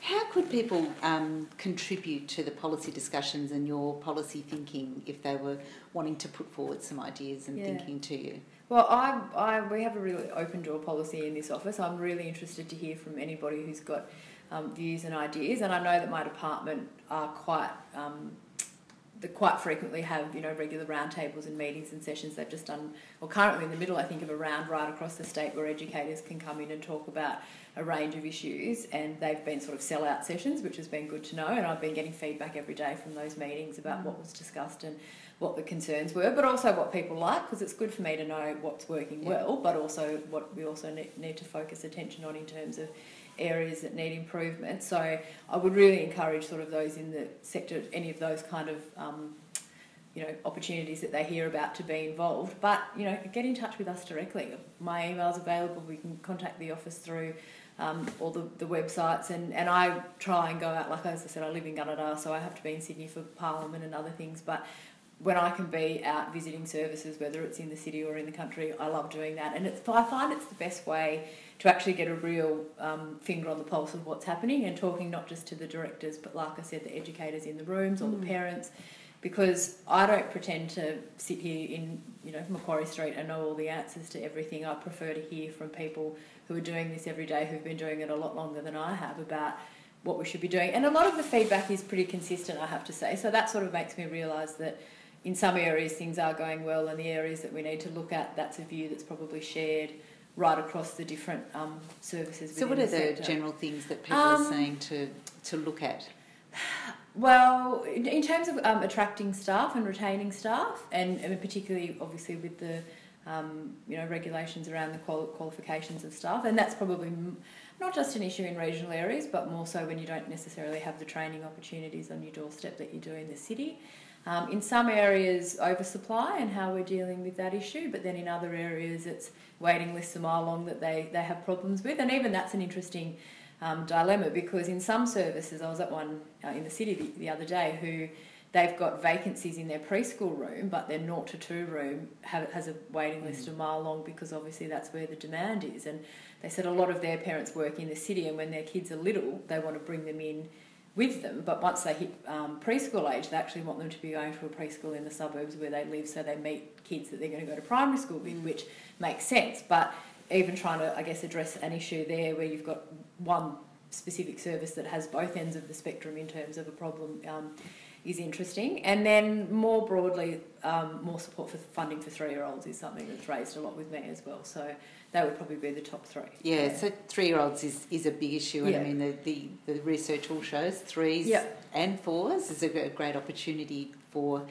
how could people um, contribute to the policy discussions and your policy thinking if they were wanting to put forward some ideas and Yeah. thinking to you? Well, I, I, we have a really open door policy in this office. I'm really interested to hear from anybody who's got um, views and ideas, and I know that my department are quite, um, they quite frequently have you know regular roundtables and meetings and sessions. They've just done, well, currently in the middle, I think, of a round right across the state where educators can come in and talk about a range of issues, and they've been sort of sell-out sessions, which has been good to know. And I've been getting feedback every day from those meetings about what was discussed and what the concerns were, but also what people like, because it's good for me to know what's working well, but also what we also need to focus attention on in terms of areas that need improvement. So I would really encourage sort of those in the sector, any of those kind of um, you know opportunities that they hear about to be involved. But you know, get in touch with us directly. My email's available. We can contact the office through. Um, all the, the websites and, and I try and go out like as I said I live in Gunnedah so I have to be in Sydney for Parliament and other things but when I can be out visiting services, whether it's in the city or in the country, I love doing that. And it's, I find it's the best way to actually get a real um, finger on the pulse of what's happening and talking not just to the directors, but like I said, the educators in the rooms or the parents. Because I don't pretend to sit here in you know Macquarie Street and know all the answers to everything. I prefer to hear from people who are doing this every day, who've been doing it a lot longer than I have, about what we should be doing. And a lot of the feedback is pretty consistent, I have to say. So that sort of makes me realise that in some areas things are going well, and the areas that we need to look at, that's a view that's probably shared right across the different um, services. So, what are the, sector. general things that people Um, are saying to, to look at? Well, in, in terms of um, attracting staff and retaining staff, and, and particularly obviously with the um, you know regulations around the quali- qualifications of staff, and that's probably m- not just an issue in regional areas, but more so when you don't necessarily have the training opportunities on your doorstep that you do in the city. Um, in some areas, oversupply and how we're dealing with that issue, but then in other areas, it's waiting lists a mile long that they, they have problems with, and even that's an interesting um, dilemma because in some services, I was at one uh, in the city the, the other day who they've got vacancies in their preschool room, but their 0 to 2 room have, has a waiting list a mile long because obviously that's where the demand is. And they said a lot of their parents work in the city, and when their kids are little, they want to bring them in with them. But once they hit um, preschool age, they actually want them to be going to a preschool in the suburbs where they live so they meet kids that they're going to go to primary school with, which makes sense. But even trying to, I guess, address an issue there where you've got one specific service that has both ends of the spectrum in terms of a problem um, is interesting. And then more broadly, um, more support for funding for three year olds is something that's raised a lot with me as well. So that would probably be the top three. Yeah, so three year olds is, is a big issue, and I mean, the, the, the research all shows threes Yeah. and fours is a great opportunity for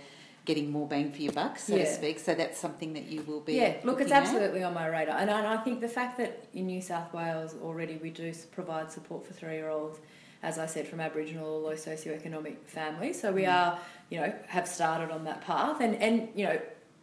getting more bang for your buck, so to speak. So that's something that you will be. Yeah, look, it's looking at. absolutely on my radar, and I, and I think the fact that in New South Wales already we do provide support for three-year-olds, as I said, from Aboriginal or low socioeconomic families. So we Mm. are, you know, have started on that path, and and you know,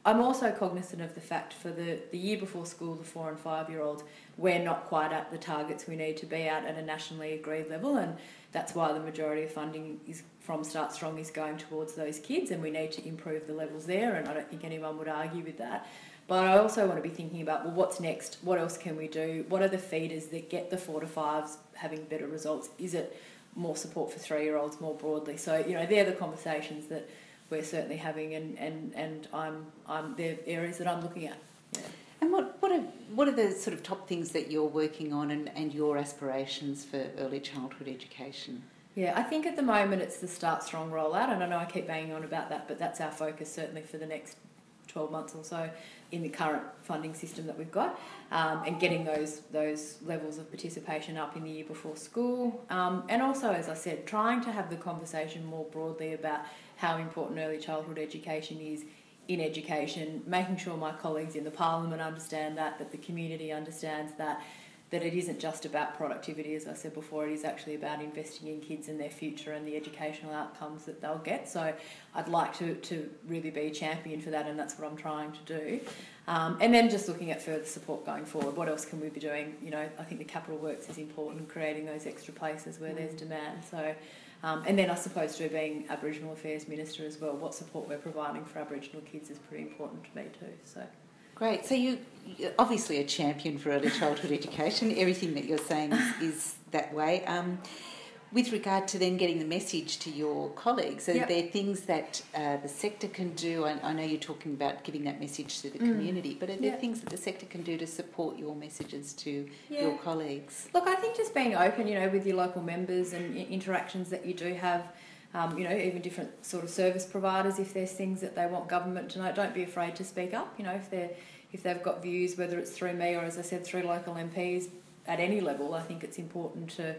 I'm also cognizant of the fact for the the year before school, the four and five-year-olds, we're not quite at the targets we need to be at at a nationally agreed level, and that's why the majority of funding is from Start Strong is going towards those kids, and we need to improve the levels there. And I don't think anyone would argue with that. But I also want to be thinking about well, what's next? What else can we do? What are the feeders that get the four to fives having better results? Is it more support for three year olds more broadly? So you know, they're the conversations that we're certainly having, and and and I'm I'm they're areas that I'm looking at. Yeah. And what, what, are, what are the sort of top things that you're working on and, and your aspirations for early childhood education? Yeah, I think at the moment it's the Start Strong rollout, and I know I keep banging on about that, but that's our focus certainly for the next 12 months or so in the current funding system that we've got, um, and getting those those levels of participation up in the year before school, um, and also, as I said, trying to have the conversation more broadly about how important early childhood education is in education, making sure my colleagues in the parliament understand that, that the community understands that, that it isn't just about productivity, as I said before, it is actually about investing in kids and their future and the educational outcomes that they'll get. So I'd like to, to really be a champion for that, and that's what I'm trying to do. Um, and then just looking at further support going forward. What else can we be doing? You know, I think the capital works is important, creating those extra places where there's demand. So, um, and then I suppose through being Aboriginal Affairs Minister as well, what support we're providing for Aboriginal kids is pretty important to me too. So. Great. So you, you're obviously a champion for early childhood education. Everything that you're saying is, is that way. Um, with regard to then getting the message to your colleagues, are Yep. there things that uh, the sector can do? I, I know you're talking about giving that message to the Mm. community, but are there Yeah. things that the sector can do to support your messages to Yeah. your colleagues? Look, I think just being open, you know, with your local members and interactions that you do have, um, you know, even different sort of service providers, if there's things that they want government to know, don't be afraid to speak up. You know, if they're if they've got views, whether it's through me or as I said through local MPs at any level, I think it's important to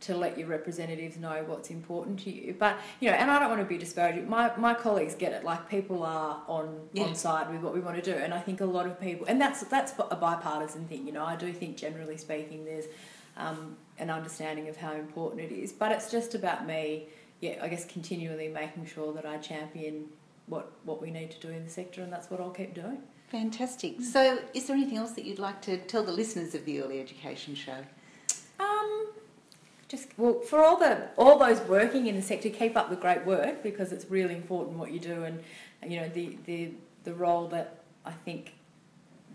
to let your representatives know what's important to you. But you know, and I don't want to be disparaging. My my colleagues get it. Like people are on Yeah. on side with what we want to do, and I think a lot of people, and that's that's a bipartisan thing. You know, I do think generally speaking, there's um, an understanding of how important it is. But it's just about me. Yeah, I guess continually making sure that I champion what what we need to do in the sector, and that's what I'll keep doing. Fantastic. So, is there anything else that you'd like to tell the listeners of the Early Education Show? Um, just well for all the all those working in the sector, keep up the great work because it's really important what you do, and you know the the the role that I think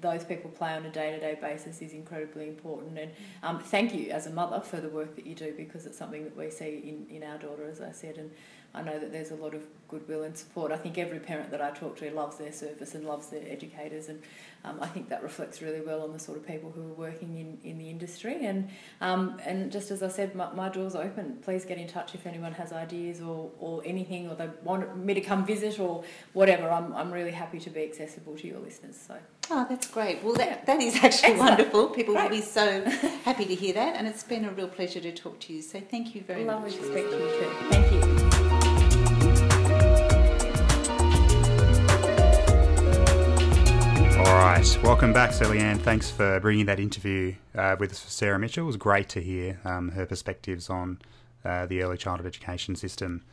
those people play on a day to day basis is incredibly important. And um, thank you as a mother for the work that you do because it's something that we see in, in our daughter, as I said. And I know that there's a lot of goodwill and support. I think every parent that I talk to loves their service and loves their educators, and um, I think that reflects really well on the sort of people who are working in, in the industry. And um, and just as I said, my, my door's open. Please get in touch if anyone has ideas or, or anything, or they want me to come visit or whatever. I'm, I'm really happy to be accessible to your listeners. So. Oh, that's great. Well, that, that is actually Excellent. wonderful. People great. will be so happy to hear that, and it's been a real pleasure to talk to you. So thank you very Lovely much. Lovely to speak to you too. Thank you. Right, welcome back, Ann. Thanks for bringing that interview uh, with Sarah Mitchell. It was great to hear um, her perspectives on uh, the early childhood education system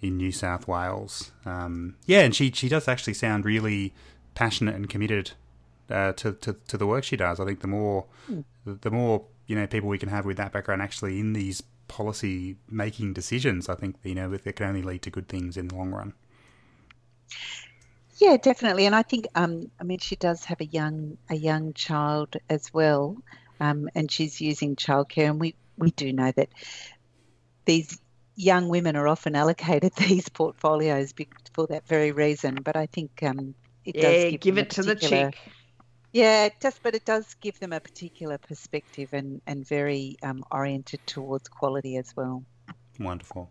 in New South Wales. Um, yeah, and she she does actually sound really passionate and committed uh, to, to, to the work she does. I think the more mm. the more you know people we can have with that background actually in these policy making decisions, I think you know it can only lead to good things in the long run. Yeah, definitely, and I think um, I mean she does have a young a young child as well, um, and she's using childcare, and we we do know that these young women are often allocated these portfolios for that very reason. But I think um, it yeah, does give, give it to the chick. Yeah, it does, but it does give them a particular perspective and and very um, oriented towards quality as well. Wonderful.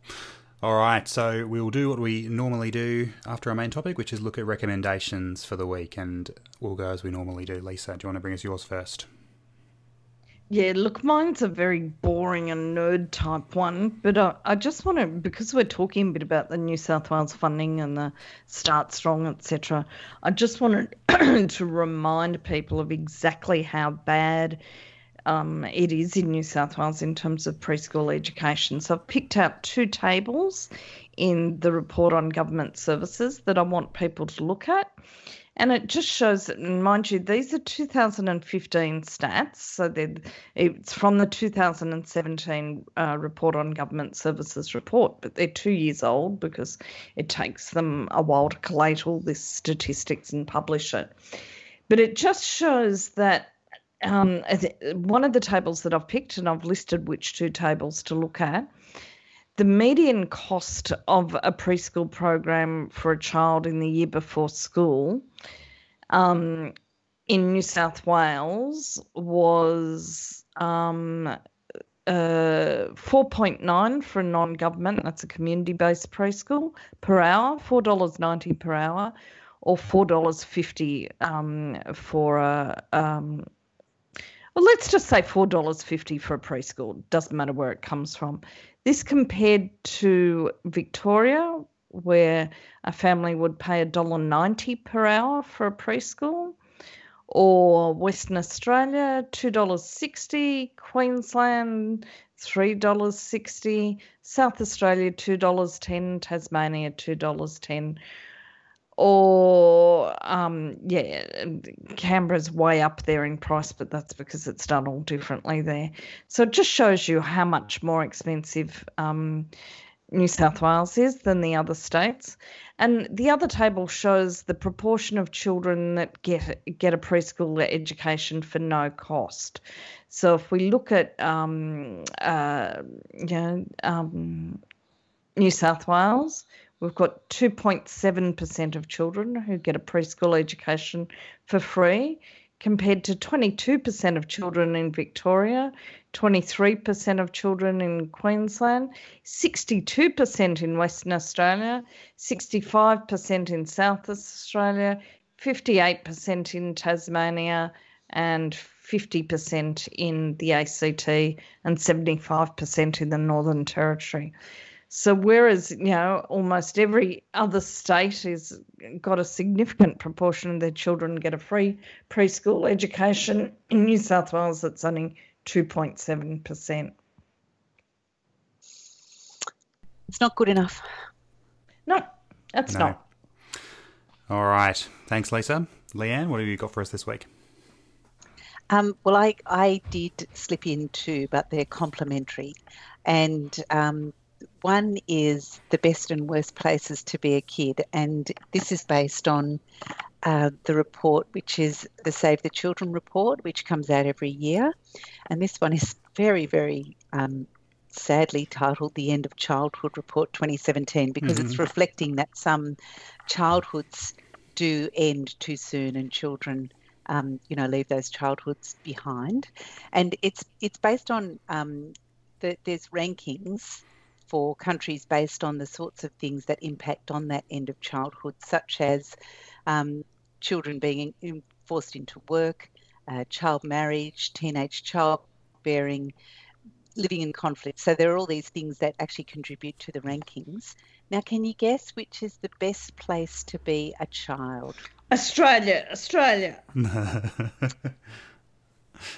All right, so we'll do what we normally do after our main topic, which is look at recommendations for the week, and we'll go as we normally do. Lisa, do you want to bring us yours first? Yeah, look, mine's a very boring and nerd type one, but I, I just want to, because we're talking a bit about the New South Wales funding and the Start Strong, etc., I just wanted to remind people of exactly how bad um, it is in New South Wales in terms of preschool education. So I've picked out two tables in the report on government services that I want people to look at. And it just shows that, and mind you, these are 2015 stats. So it's from the 2017 uh, report on government services report, but they're two years old because it takes them a while to collate all this statistics and publish it. But it just shows that um, one of the tables that I've picked, and I've listed which two tables to look at. The median cost of a preschool program for a child in the year before school um, in New South Wales was um, uh, 4.9 for a non government, that's a community based preschool, per hour, $4.90 per hour, or $4.50 um, for a um, well, let's just say $4.50 for a preschool. Doesn't matter where it comes from. This compared to Victoria, where a family would pay $1.90 per hour for a preschool, or Western Australia, $2.60, Queensland, $3.60, South Australia, $2.10, Tasmania, $2.10 or um, yeah, Canberra's way up there in price, but that's because it's done all differently there. So it just shows you how much more expensive um, New South Wales is than the other states. And the other table shows the proportion of children that get get a preschool education for no cost. So if we look at um, uh, you know, um, New South Wales, We've got 2.7% of children who get a preschool education for free, compared to 22% of children in Victoria, 23% of children in Queensland, 62% in Western Australia, 65% in South Australia, 58% in Tasmania, and 50% in the ACT, and 75% in the Northern Territory. So whereas you know almost every other state has got a significant proportion of their children get a free preschool education, in New South Wales it's only two point seven percent. It's not good enough. No, that's no. not. All right. Thanks, Lisa. Leanne, what have you got for us this week? Um, well, I, I did slip in two, but they're complementary. And um, one is the best and worst places to be a kid. And this is based on uh, the report, which is the Save the Children report, which comes out every year. And this one is very, very um, sadly titled The End of Childhood Report 2017 because mm-hmm. it's reflecting that some childhoods do end too soon and children. Um, you know, leave those childhoods behind, and it's it's based on um, the, there's rankings for countries based on the sorts of things that impact on that end of childhood, such as um, children being in, forced into work, uh, child marriage, teenage childbearing, living in conflict. So there are all these things that actually contribute to the rankings. Now, can you guess which is the best place to be a child? Australia, Australia.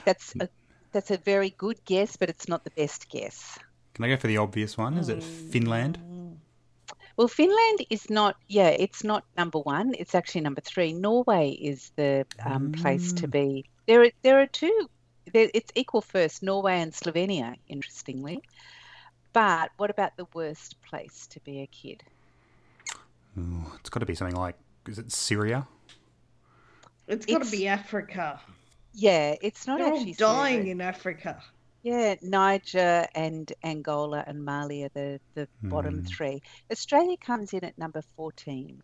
that's a that's a very good guess, but it's not the best guess. Can I go for the obvious one? Is it Finland? Well, Finland is not. Yeah, it's not number one. It's actually number three. Norway is the um, mm. place to be. There, are, there are two it's equal first, Norway and Slovenia, interestingly. But what about the worst place to be a kid? Ooh, it's got to be something like, is it Syria? It's got to be Africa. Yeah, it's not They're actually all dying Syria. in Africa. Yeah, Niger and Angola and Mali are the, the mm. bottom three. Australia comes in at number 14.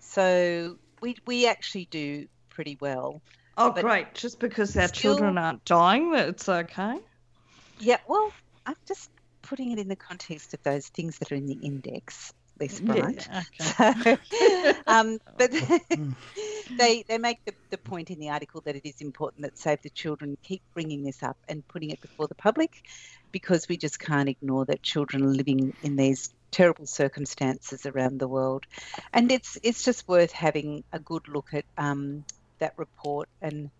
So we, we actually do pretty well. Oh, but great. Just because our still, children aren't dying, it's okay? Yeah, well, I'm just putting it in the context of those things that are in the index. Less bright. Yeah, okay. so, um, but they they make the, the point in the article that it is important that Save the Children keep bringing this up and putting it before the public, because we just can't ignore that children are living in these terrible circumstances around the world, and it's it's just worth having a good look at um, that report and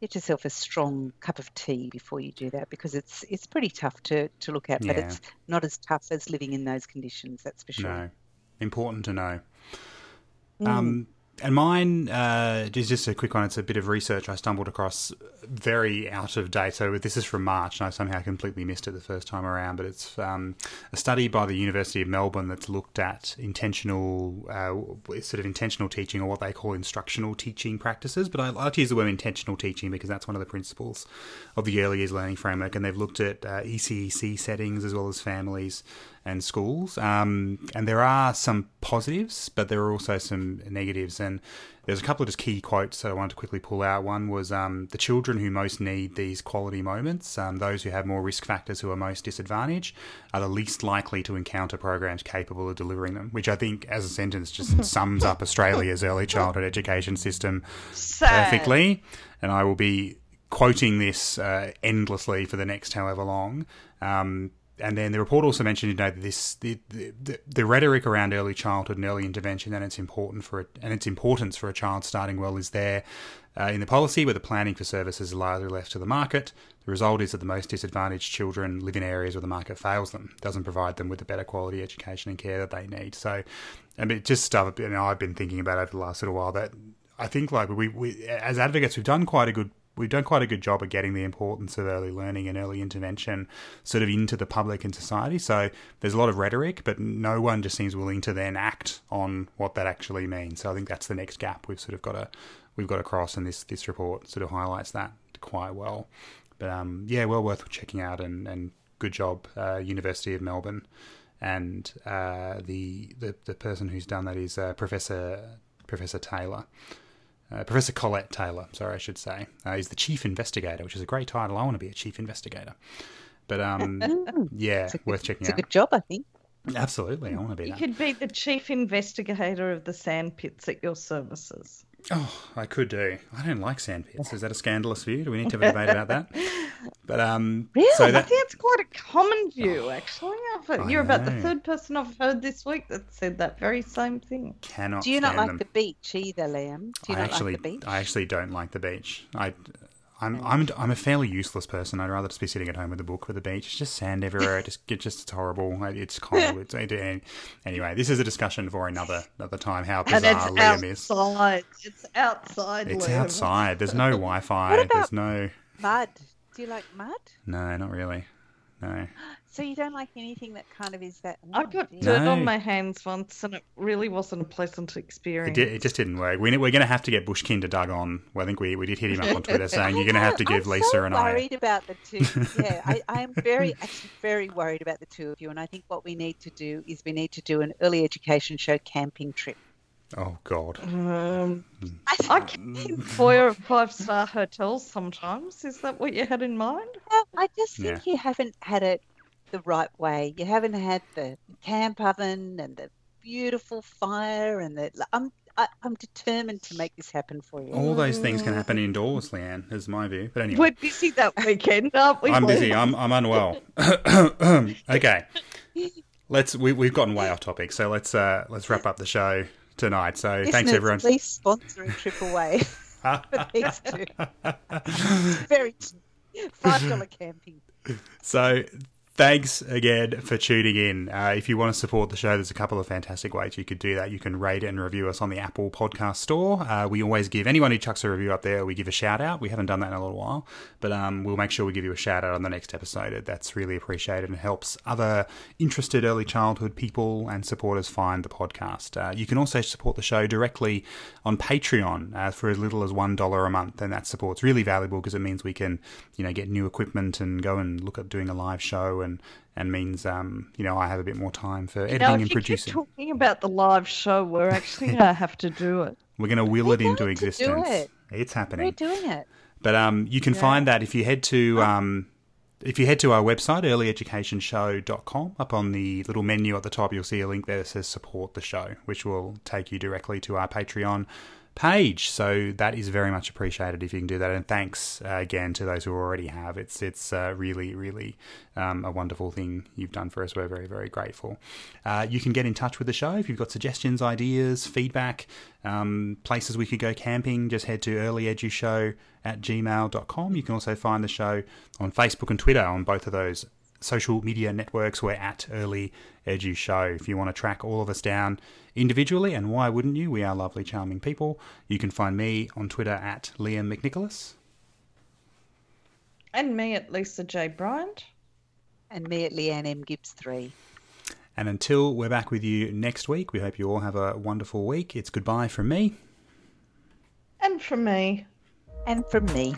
get yourself a strong cup of tea before you do that because it's it's pretty tough to, to look at, yeah. but it's not as tough as living in those conditions, that's for sure. No. Important to know. Mm. Um, and mine uh, is just a quick one. It's a bit of research I stumbled across, very out of date. So this is from March, and I somehow completely missed it the first time around. But it's um, a study by the University of Melbourne that's looked at intentional, uh, sort of intentional teaching, or what they call instructional teaching practices. But I like to use the word intentional teaching because that's one of the principles of the early years learning framework. And they've looked at uh, ECEC settings as well as families and schools. Um, and there are some positives, but there are also some negatives. And there's a couple of just key quotes that I wanted to quickly pull out. One was um, the children who most need these quality moments, um, those who have more risk factors who are most disadvantaged, are the least likely to encounter programs capable of delivering them, which I think, as a sentence, just sums up Australia's early childhood education system Sad. perfectly. And I will be quoting this uh, endlessly for the next however long. Um, and then the report also mentioned, you know, this the, the, the rhetoric around early childhood and early intervention and its important for it, and its importance for a child starting well is there uh, in the policy where the planning for services is largely left to the market. The result is that the most disadvantaged children live in areas where the market fails them, doesn't provide them with the better quality education and care that they need. So, I mean, just stuff you know, I've been thinking about over the last little while that I think like we, we as advocates we've done quite a good we've done quite a good job of getting the importance of early learning and early intervention sort of into the public and society. So there's a lot of rhetoric, but no one just seems willing to then act on what that actually means. So I think that's the next gap we've sort of got to we've got to cross, and this this report sort of highlights that quite well. But um, yeah, well worth checking out, and, and good job, uh, University of Melbourne, and uh, the, the the person who's done that is uh, Professor Professor Tayler. Uh, Professor Collette Tayler, sorry, I should say, uh, is the chief investigator, which is a great title. I want to be a chief investigator. But um, yeah, worth checking it's out. It's a good job, I think. Absolutely, I want to be. You that. could be the chief investigator of the sand pits at your services. Oh, I could do. I don't like sandpits. Is that a scandalous view? Do we need to have a debate about that? But um, really, so that... I think it's quite a common view. Oh, actually, I've, you're about the third person I've heard this week that said that very same thing. Cannot. Do you not like them. the beach either, Liam? Do you I not actually, like the beach? I actually don't like the beach. I I'm I'm I'm a fairly useless person. I'd rather just be sitting at home with a book with the beach. It's just sand everywhere. It just it just it's horrible. It's cold. It's, it, anyway, this is a discussion for another another time. How And bizarre it's Liam is. outside. It's outside. It's Liam. outside. There's no Wi-Fi. There's no Mud. Do you like mud? no, not really. No. So you don't like anything that kind of is that. I got dear. dirt No. on my hands once, and it really wasn't a pleasant It, experience. it just didn't work. We, we're going to have to get Bushkin to Doug on. Well, I think we, we did hit him up on Twitter saying you're going to have to give I'm Lisa so and I. I'm worried about the two. Yeah, I, I am very, actually very worried about the two of you. And I think what we need to do is we need to do an early education show camping trip. Oh God. Um, I, I can in four or five star hotels sometimes. Is that what you had in mind? I just think Yeah. you haven't had it the right way. You haven't had the camp oven and the beautiful fire and the. I'm I, I'm determined to make this happen for you. All those things can happen indoors, Leanne, is my view. But anyway. We're busy that weekend, aren't we? I'm busy. I'm I'm unwell. okay, let's we we've gotten way off topic, so let's uh let's wrap up the show tonight. So thanks everyone. Please sponsoring a trip away for these two. Very cheap. five dollar camping. So thanks again for tuning in. Uh, if you want to support the show, there's a couple of fantastic ways you could do that. You can rate and review us on the Apple Podcast Store. Uh, we always give anyone who chucks a review up there, we give a shout out. We haven't done that in a little while, but um, we'll make sure we give you a shout out on the next episode. That's really appreciated and helps other interested early childhood people and supporters find the podcast. Uh, you can also support the show directly on Patreon uh, for as little as one dollar a month, and that support's really valuable because it means we can, you know, get new equipment and go and look at doing a live show, and and means, um, you know, I have a bit more time for editing Now, and if you keep producing. talking about the live show, we're actually going to have to do it. We're going to will it into existence. it. It's happening. We're doing it. But um, you can find that if you head to um, if you head to our website earlyeducationshow.com up on the little menu at the top you'll see a link there that says support the show which will take you directly to our Patreon page. So that is very much appreciated if you can do that. And thanks uh, again to those who already have. It's it's uh, really really um, a wonderful thing you've done for us. We're very very grateful. Uh, you can get in touch with the show if you've got suggestions ideas feedback um, places we could go camping. Just head to earlyedushow at gmail.com you can also find the show on facebook and twitter on both of those social media networks we're at early edu show if you want to track all of us down individually and why wouldn't you we are lovely charming people you can find me on twitter at liam mcnicholas And me at Lisa J. Bryant. And me at Leanne M. Gibbs 3. and until we're back with you next week we hope you all have a wonderful week it's goodbye from me And from me. And from me.